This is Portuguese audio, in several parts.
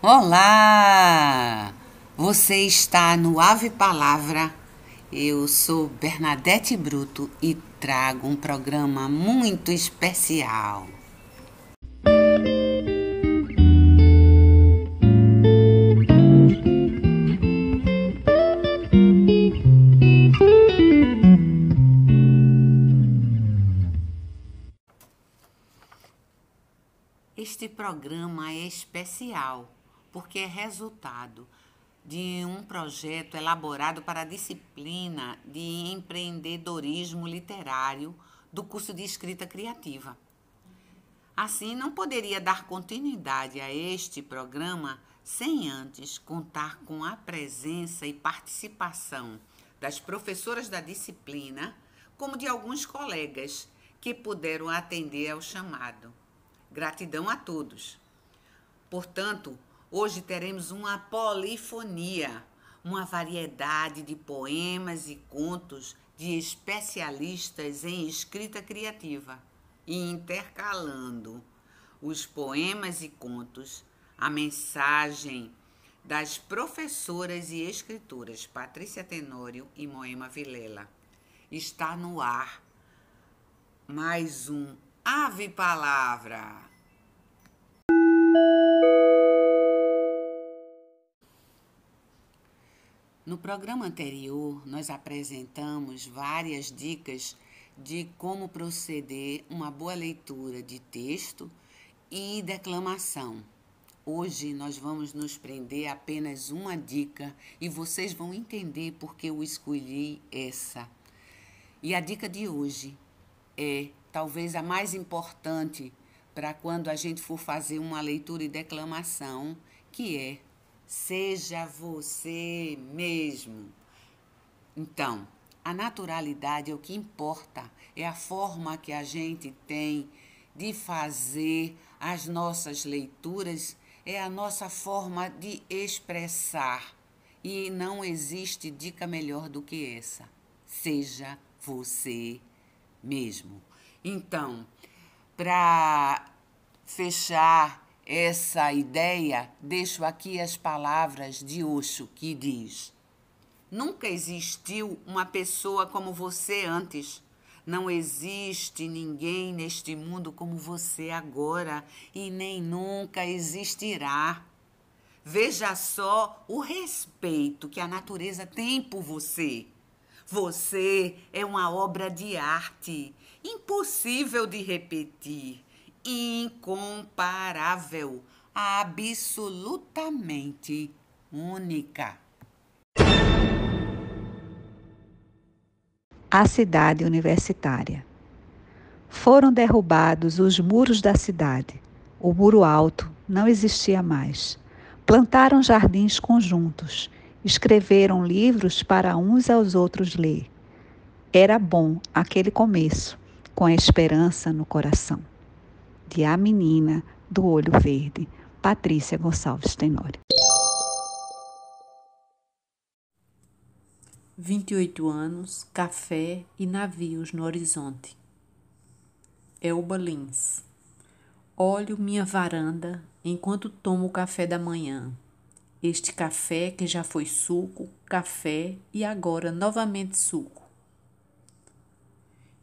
Olá! Você está no Ave Palavra. Eu sou Bernadette Bruto e trago um programa muito especial. Este programa é especial porque é resultado de um projeto elaborado para a disciplina de empreendedorismo literário do curso de escrita criativa. Assim, não poderia dar continuidade a este programa sem antes contar com a presença e participação das professoras da disciplina, como de alguns colegas que puderam atender ao chamado. Gratidão a todos. Portanto, Hoje teremos uma polifonia, uma variedade de poemas e contos de especialistas em escrita criativa e intercalando os poemas e contos, a mensagem das professoras e escritoras Patrícia Tenório e Moema Vilela. Está no ar mais um Ave Palavra. No programa anterior, nós apresentamos várias dicas de como proceder uma boa leitura de texto e declamação. Hoje nós vamos nos prender a apenas uma dica e vocês vão entender por que eu escolhi essa. E a dica de hoje é talvez a mais importante para quando a gente for fazer uma leitura e declamação, que é Seja você mesmo. Então, a naturalidade é o que importa, é a forma que a gente tem de fazer as nossas leituras, é a nossa forma de expressar. E não existe dica melhor do que essa. Seja você mesmo. Então, para fechar essa ideia, deixo aqui as palavras de Osho que diz: Nunca existiu uma pessoa como você antes. Não existe ninguém neste mundo como você agora e nem nunca existirá. Veja só o respeito que a natureza tem por você. Você é uma obra de arte, impossível de repetir incomparável, absolutamente única. A cidade universitária. Foram derrubados os muros da cidade. O muro alto não existia mais. Plantaram jardins conjuntos. Escreveram livros para uns aos outros ler. Era bom aquele começo, com a esperança no coração de A Menina do Olho Verde, Patrícia Gonçalves Tenório. 28 anos, café e navios no horizonte. Elba Lins. Olho minha varanda enquanto tomo o café da manhã. Este café que já foi suco, café e agora novamente suco.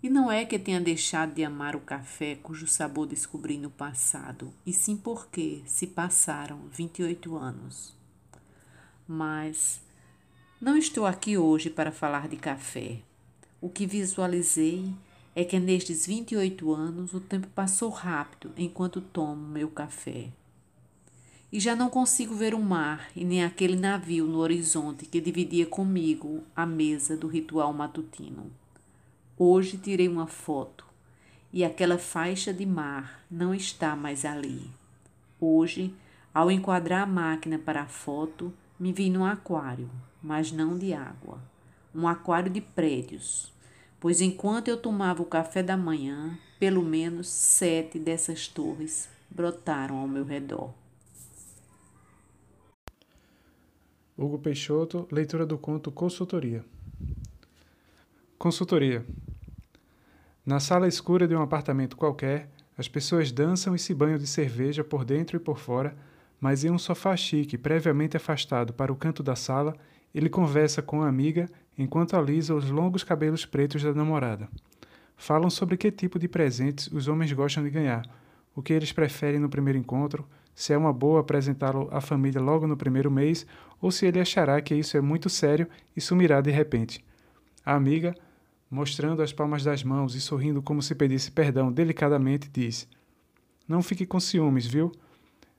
E não é que tenha deixado de amar o café cujo sabor descobri no passado, e sim porque se passaram 28 anos. Mas não estou aqui hoje para falar de café. O que visualizei é que nestes 28 anos o tempo passou rápido enquanto tomo meu café. E já não consigo ver o mar e nem aquele navio no horizonte que dividia comigo a mesa do ritual matutino. Hoje tirei uma foto e aquela faixa de mar não está mais ali. Hoje, ao enquadrar a máquina para a foto, me vi num aquário, mas não de água, um aquário de prédios, pois enquanto eu tomava o café da manhã, pelo menos sete dessas torres brotaram ao meu redor. Hugo Peixoto, leitura do conto Consultoria. Consultoria. Na sala escura de um apartamento qualquer, as pessoas dançam e se banham de cerveja por dentro e por fora mas em um sofá chique previamente afastado para o canto da sala, ele conversa com a amiga enquanto alisa os longos cabelos pretos da namorada. Falam sobre que tipo de presentes os homens gostam de ganhar, o que eles preferem no primeiro encontro, se é uma boa apresentá-lo à família logo no primeiro mês ou se ele achará que isso é muito sério e sumirá de repente. A amiga, mostrando as palmas das mãos e sorrindo como se pedisse perdão delicadamente, diz: Não fique com ciúmes, viu?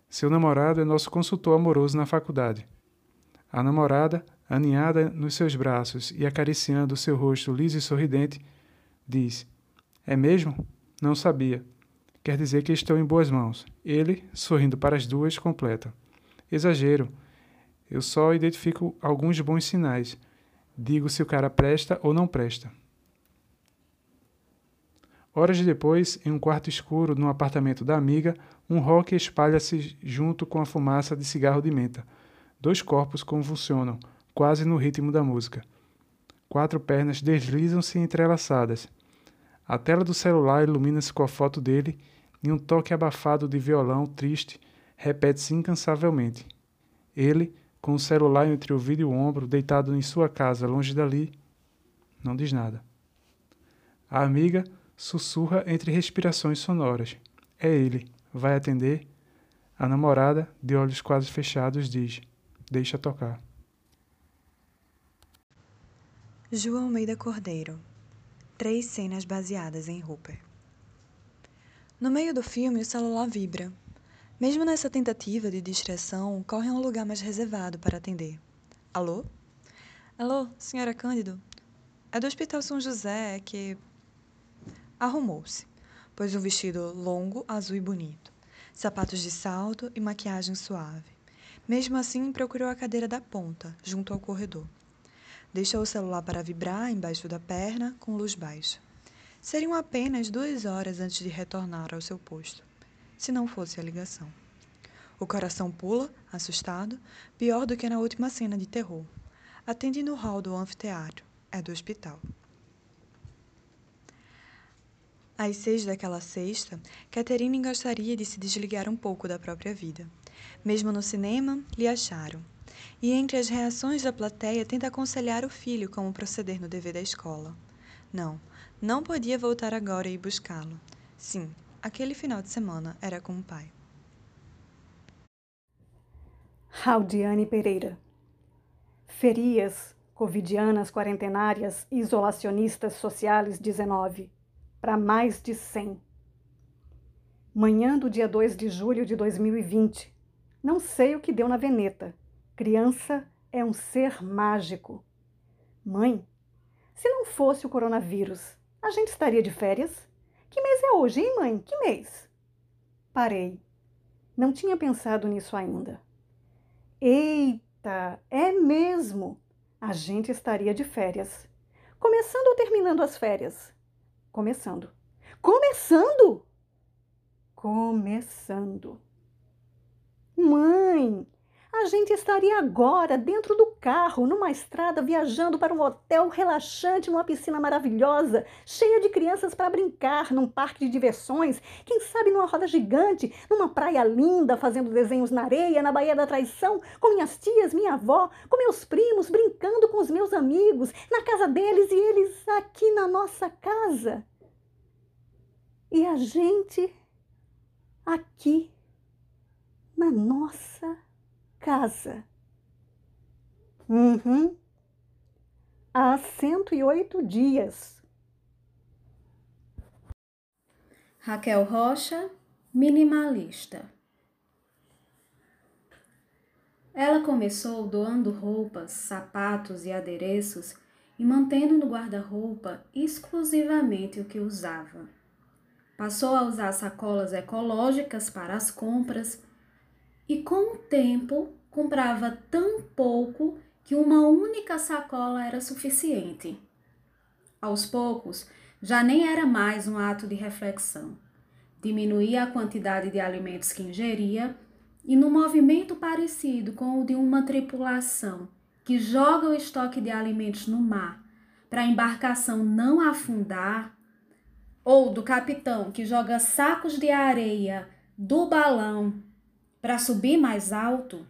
Seu namorado é nosso consultor amoroso na faculdade. A namorada, aninhada nos seus braços e acariciando seu rosto liso e sorridente, diz: É mesmo? Não sabia. Quer dizer que estou em boas mãos. Ele, sorrindo para as duas, completa. Exagero. Eu só identifico alguns bons sinais. Digo se o cara presta ou não presta. Horas depois, em um quarto escuro no apartamento da amiga, um rock espalha-se junto com a fumaça de cigarro de menta. Dois corpos convulsionam, quase no ritmo da música. Quatro pernas deslizam-se entrelaçadas. A tela do celular ilumina-se com a foto dele e um toque abafado de violão triste repete-se incansavelmente. Ele, com o celular entre o ouvido e o ombro, deitado em sua casa, longe dali, não diz nada. A amiga sussurra entre respirações sonoras. É ele. Vai atender? A namorada, de olhos quase fechados, diz: Deixa tocar. João Almeida Cordeiro. Três cenas baseadas em Hooper. No meio do filme, o celular vibra. Mesmo nessa tentativa de distração, corre a um lugar mais reservado para atender. Alô? Alô, senhora Cândido? É do Hospital São José que. Arrumou-se, pôs um vestido longo, azul e bonito, sapatos de salto e maquiagem suave. Mesmo assim, procurou a cadeira da ponta, junto ao corredor. Deixou o celular para vibrar embaixo da perna, com luz baixa. Seriam apenas duas horas antes de retornar ao seu posto, se não fosse a ligação. O coração pula, assustado, pior do que na última cena de terror. Atende no hall do anfiteatro. É do hospital. Às seis daquela sexta, Catherine gostaria de se desligar um pouco da própria vida. Mesmo no cinema, lhe acharam. E entre as reações da plateia, tenta aconselhar o filho como proceder no dever da escola. Não, não podia voltar agora e buscá-lo. Sim, aquele final de semana era com o pai. Raudiane Pereira. Ferias, covidianas, quarentenárias isolacionistas sociais 19, para mais de 100. Manhã do dia 2 de julho de 2020. Não sei o que deu na veneta. Criança é um ser mágico. Mãe, se não fosse o coronavírus, a gente estaria de férias? Que mês é hoje, hein, mãe? Que mês? Parei. Não tinha pensado nisso ainda. Eita, é mesmo! A gente estaria de férias. Começando ou terminando as férias? Começando. Começando? Começando. Mãe, a gente estaria agora dentro do carro, numa estrada, viajando para um hotel relaxante, numa piscina maravilhosa, cheia de crianças para brincar, num parque de diversões, quem sabe numa roda gigante, numa praia linda, fazendo desenhos na areia, na Baía da Traição, com minhas tias, minha avó, com meus primos, brincando com os meus amigos, na casa deles e eles aqui na nossa casa. E a gente aqui na nossa casa. Uhum. Há 108 dias. Raquel Rocha, minimalista. Ela começou doando roupas, sapatos e adereços e mantendo no guarda-roupa exclusivamente o que usava. Passou a usar sacolas ecológicas para as compras e com o tempo comprava tão pouco que uma única sacola era suficiente. Aos poucos, já nem era mais um ato de reflexão. Diminuía a quantidade de alimentos que ingeria e, num movimento parecido com o de uma tripulação que joga o estoque de alimentos no mar para a embarcação não afundar, ou do capitão que joga sacos de areia do balão para subir mais alto,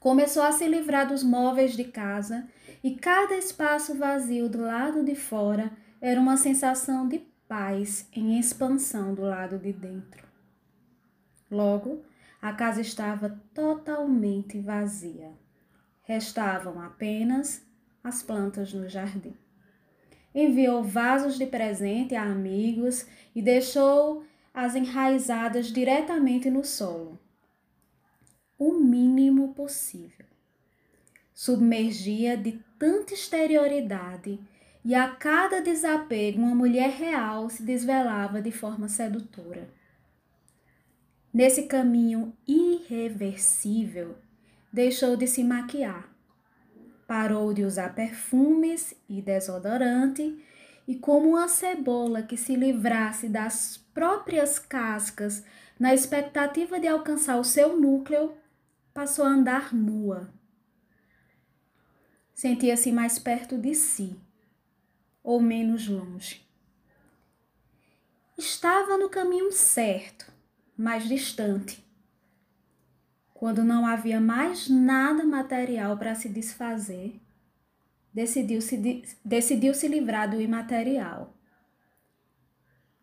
começou a se livrar dos móveis de casa e cada espaço vazio do lado de fora era uma sensação de paz em expansão do lado de dentro. Logo, a casa estava totalmente vazia. Restavam apenas as plantas no jardim. Enviou vasos de presente a amigos e deixou as enraizadas diretamente no solo. O mínimo possível. Submergia de tanta exterioridade e a cada desapego uma mulher real se desvelava de forma sedutora. Nesse caminho irreversível, deixou de se maquiar, parou de usar perfumes e desodorante e, como uma cebola que se livrasse das próprias cascas na expectativa de alcançar o seu núcleo, passou a andar nua. Sentia-se mais perto de si ou menos longe. Estava no caminho certo, mas distante. Quando não havia mais nada material para se desfazer, decidiu se, decidiu se livrar do imaterial.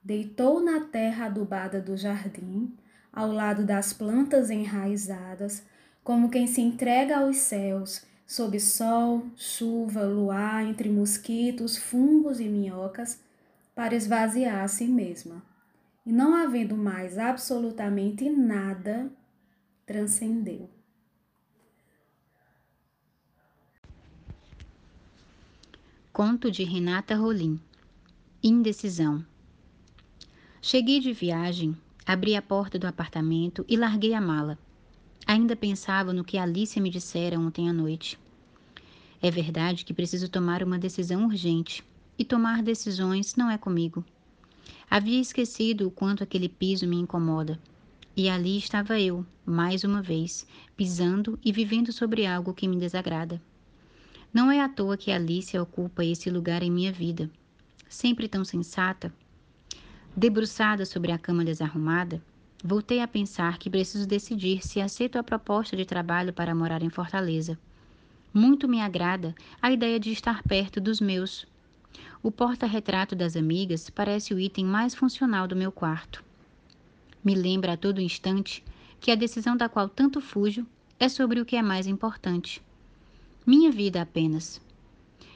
Deitou na terra adubada do jardim, ao lado das plantas enraizadas, como quem se entrega aos céus sob sol, chuva, luar, entre mosquitos, fungos e minhocas, para esvaziar a si mesma. E não havendo mais absolutamente nada, transcendeu. Conto de Renata Rolim Indecisão Cheguei de viagem, abri a porta do apartamento e larguei a mala. Ainda pensava no que Alice me dissera ontem à noite. É verdade que preciso tomar uma decisão urgente, e tomar decisões não é comigo. Havia esquecido o quanto aquele piso me incomoda. E ali estava eu, mais uma vez, pisando e vivendo sobre algo que me desagrada. Não é à toa que Alice ocupa esse lugar em minha vida. Sempre tão sensata. Debruçada sobre a cama desarrumada, Voltei a pensar que preciso decidir se aceito a proposta de trabalho para morar em Fortaleza. Muito me agrada a ideia de estar perto dos meus. O porta-retrato das amigas parece o item mais funcional do meu quarto. Me lembra a todo instante que a decisão da qual tanto fujo é sobre o que é mais importante. Minha vida apenas.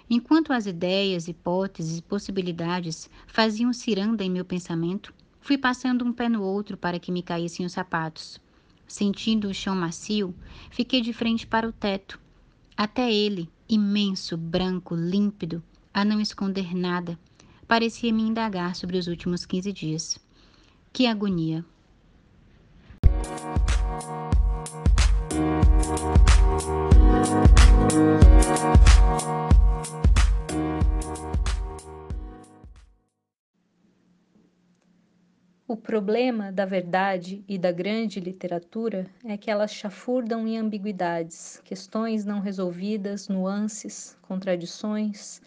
Enquanto as ideias, hipóteses e possibilidades faziam ciranda em meu pensamento, Fui passando um pé no outro para que me caíssem os sapatos. Sentindo o chão macio, fiquei de frente para o teto. Até ele, imenso, branco, límpido, a não esconder nada, parecia me indagar sobre os últimos quinze dias. Que agonia! O problema da verdade e da grande literatura é que elas chafurdam em ambiguidades, questões não resolvidas, nuances, contradições.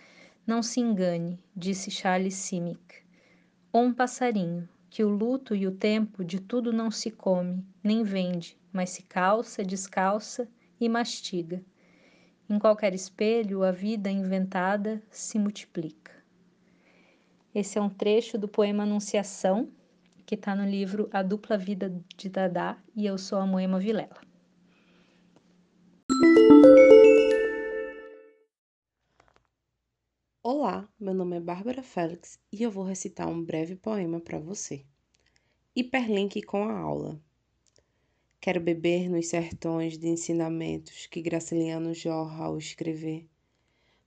Não se engane, disse Charles Simic. Ou um passarinho, que o luto e o tempo de tudo não se come, nem vende, mas se calça, descalça e mastiga. Em qualquer espelho, a vida inventada se multiplica. Esse é um trecho do poema Anunciação, que está no livro A Dupla Vida de Dadá e eu sou a Moema Vilela. Olá, meu nome é Bárbara Félix e eu vou recitar um breve poema para você. Hiperlink com a aula. Quero beber nos sertões de ensinamentos que Graciliano jorra ao escrever.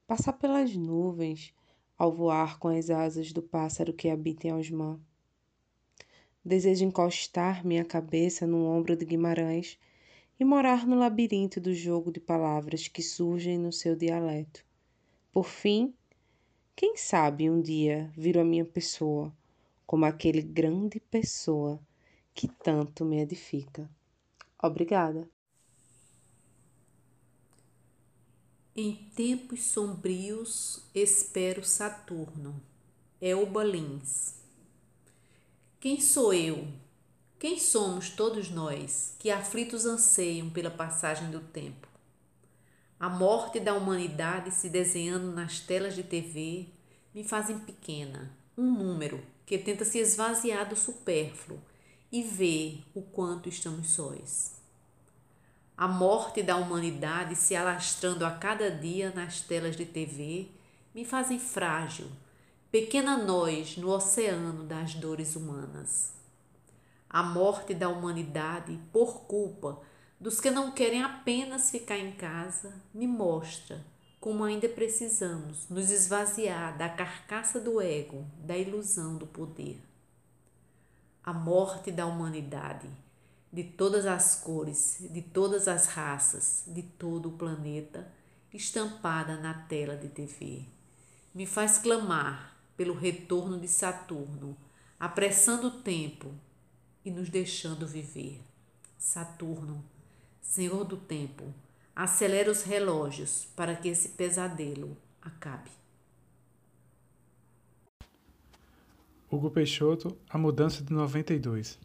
Passar pelas nuvens ao voar com as asas do pássaro que habita em Osmã Desejo encostar minha cabeça no ombro de Guimarães e morar no labirinto do jogo de palavras que surgem no seu dialeto. Por fim, quem sabe um dia viro a minha pessoa como aquele grande pessoa que tanto me edifica. Obrigada. Em tempos sombrios espero Saturno. Elba Lins quem sou eu? Quem somos todos nós que aflitos anseiam pela passagem do tempo? A morte da humanidade se desenhando nas telas de TV me fazem pequena, um número que tenta se esvaziar do supérfluo e ver o quanto estamos sóis. A morte da humanidade se alastrando a cada dia nas telas de TV me fazem frágil, pequena nós no oceano das dores humanas. A morte da humanidade por culpa dos que não querem apenas ficar em casa me mostra como ainda precisamos nos esvaziar da carcaça do ego, da ilusão do poder. A morte da humanidade, de todas as cores, de todas as raças, de todo o planeta, estampada na tela de TV, me faz clamar pelo retorno de Saturno, apressando o tempo e nos deixando viver. Saturno, Senhor do tempo, acelera os relógios para que esse pesadelo acabe. Hugo Peixoto, A Mudança de 92.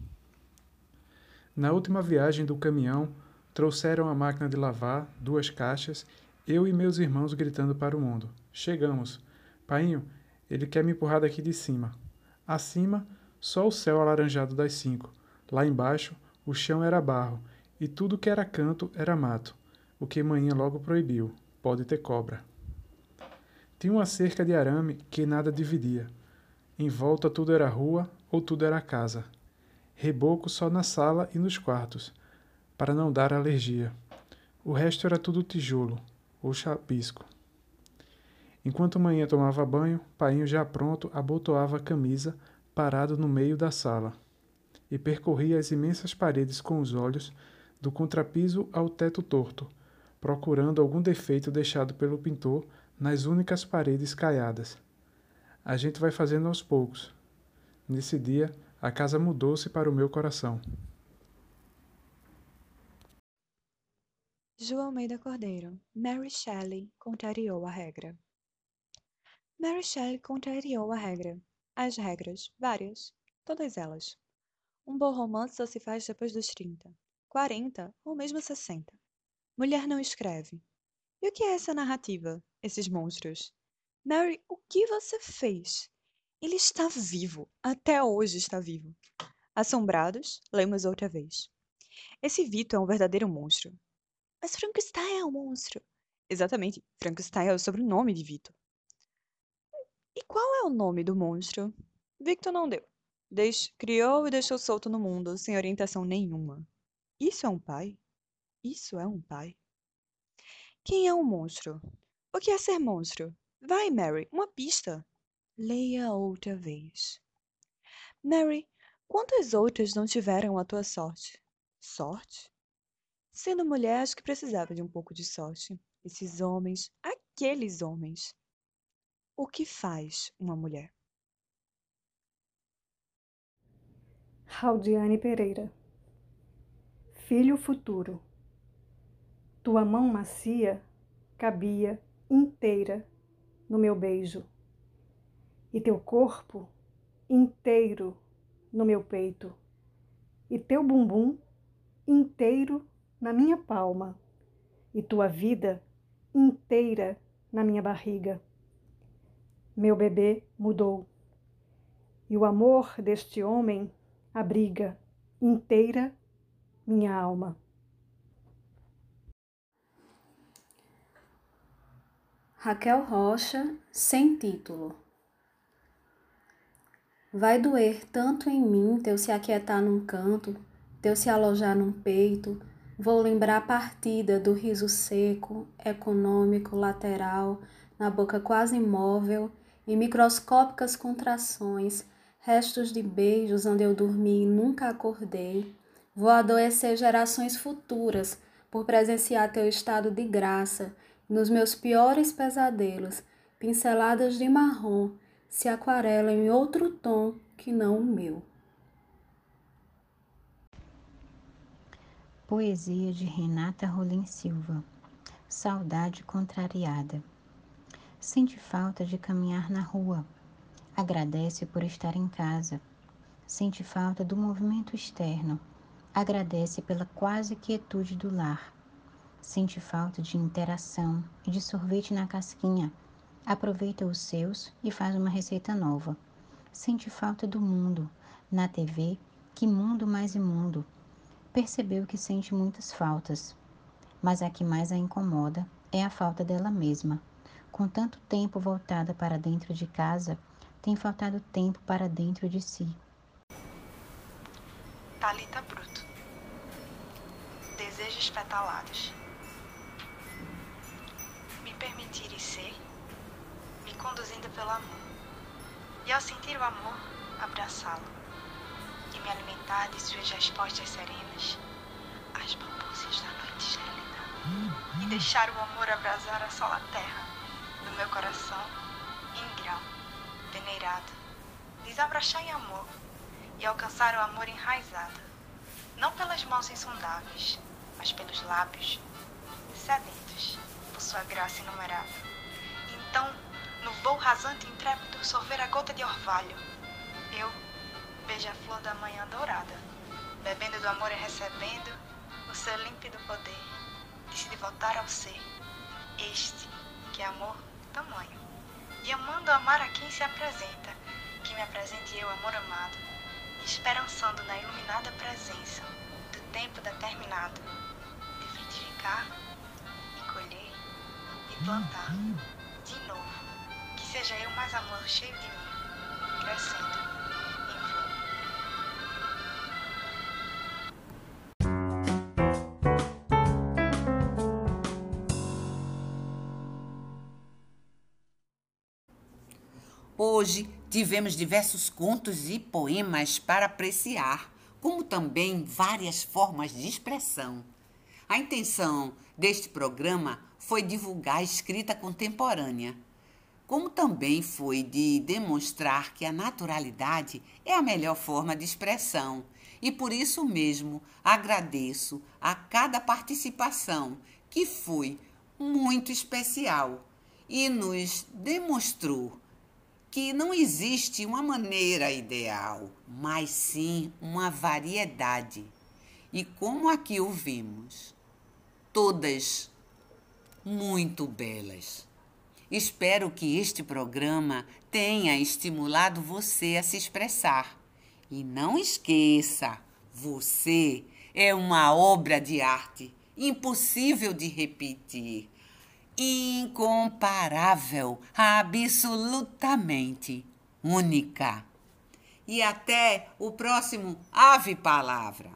Na última viagem do caminhão, trouxeram a máquina de lavar, duas caixas, eu e meus irmãos gritando para o mundo. Chegamos. Painho, ele quer me empurrar daqui de cima. Acima, só o céu alaranjado das cinco. Lá embaixo, o chão era barro, e tudo que era canto era mato o que manhã logo proibiu: pode ter cobra. Tinha uma cerca de arame que nada dividia. Em volta tudo era rua ou tudo era casa. Reboco só na sala e nos quartos, para não dar alergia. O resto era tudo tijolo ou chapisco. Enquanto manhã tomava banho, painho já pronto abotoava a camisa, parado no meio da sala, e percorria as imensas paredes com os olhos, do contrapiso ao teto torto, procurando algum defeito deixado pelo pintor nas únicas paredes caiadas. A gente vai fazendo aos poucos. Nesse dia, a casa mudou-se para o meu coração. João Almeida Cordeiro. Mary Shelley contrariou a regra. Mary Shelley contrariou a regra. As regras, várias, todas elas. Um bom romance só se faz depois dos 30, 40 ou mesmo 60. Mulher não escreve. E o que é essa narrativa, esses monstros? Mary, o que você fez? Ele está vivo, até hoje está vivo. Assombrados, lemos outra vez. Esse Vito é um verdadeiro monstro. Mas Frankenstein é um monstro. Exatamente, Frankenstein é o sobrenome de Vito. E qual é o nome do monstro? Victor não deu. Deix... Criou e deixou solto no mundo, sem orientação nenhuma. Isso é um pai? Isso é um pai? Quem é um monstro? O que é ser monstro? Vai, Mary, uma pista. Leia outra vez. Mary, quantas outras não tiveram a tua sorte? Sorte? Sendo mulher, acho que precisava de um pouco de sorte. Esses homens, aqueles homens. O que faz uma mulher? Raudiane Pereira. Filho futuro. Tua mão macia cabia inteira no meu beijo, e teu corpo inteiro no meu peito, e teu bumbum inteiro na minha palma, e tua vida inteira na minha barriga. Meu bebê mudou, e o amor deste homem abriga inteira minha alma. Raquel Rocha, sem título. Vai doer tanto em mim teu se aquietar num canto, teu se alojar num peito. Vou lembrar a partida do riso seco, econômico, lateral, na boca quase imóvel, e microscópicas contrações, restos de beijos onde eu dormi e nunca acordei. Vou adoecer gerações futuras por presenciar teu estado de graça nos meus piores pesadelos, pinceladas de marrom se aquarelam em outro tom que não o meu. Poesia de Renata Rolim Silva. Saudade contrariada. Sente falta de caminhar na rua. Agradece por estar em casa. Sente falta do movimento externo. Agradece pela quase quietude do lar. Sente falta de interação e de sorvete na casquinha. Aproveita os seus e faz uma receita nova. Sente falta do mundo. Na TV, que mundo mais imundo. Percebeu que sente muitas faltas, mas a que mais a incomoda é a falta dela mesma. Com tanto tempo voltada para dentro de casa, tem faltado tempo para dentro de si. Talita Bruto. Desejos petalados. Me permitir ser, me conduzindo pelo amor. E ao sentir o amor, abraçá-lo. E me alimentar de suas respostas serenas, as balbúcias da noite gélida. E deixar o amor abrasar a sola terra do meu coração, em grão, veneirado. Desabrochar em amor e alcançar o amor enraizado, não pelas mãos insondáveis, mas pelos lábios, sedentos por sua graça inumerável. Então, no voo rasante e intrépido, sorver a gota de orvalho, eu, beija-flor da manhã dourada, bebendo do amor e recebendo o seu límpido poder, decidi voltar ao ser, este, que é amor tamanho, e amando amar a quem se apresenta, que me apresente eu, amor amado, esperançando na iluminada presença do tempo determinado de frutificar e colher e plantar de novo, que seja eu mais amor cheio de mim, Hoje tivemos diversos contos e poemas para apreciar, como também várias formas de expressão. A intenção deste programa foi divulgar a escrita contemporânea, como também foi de demonstrar que a naturalidade é a melhor forma de expressão. E por isso mesmo agradeço a cada participação, que foi muito especial e nos demonstrou que não existe uma maneira ideal, mas sim uma variedade. E como aqui ouvimos, todas muito belas. Espero que este programa tenha estimulado você a se expressar. E não esqueça, você é uma obra de arte impossível de repetir incomparável, absolutamente única. E até o próximo Ave Palavra.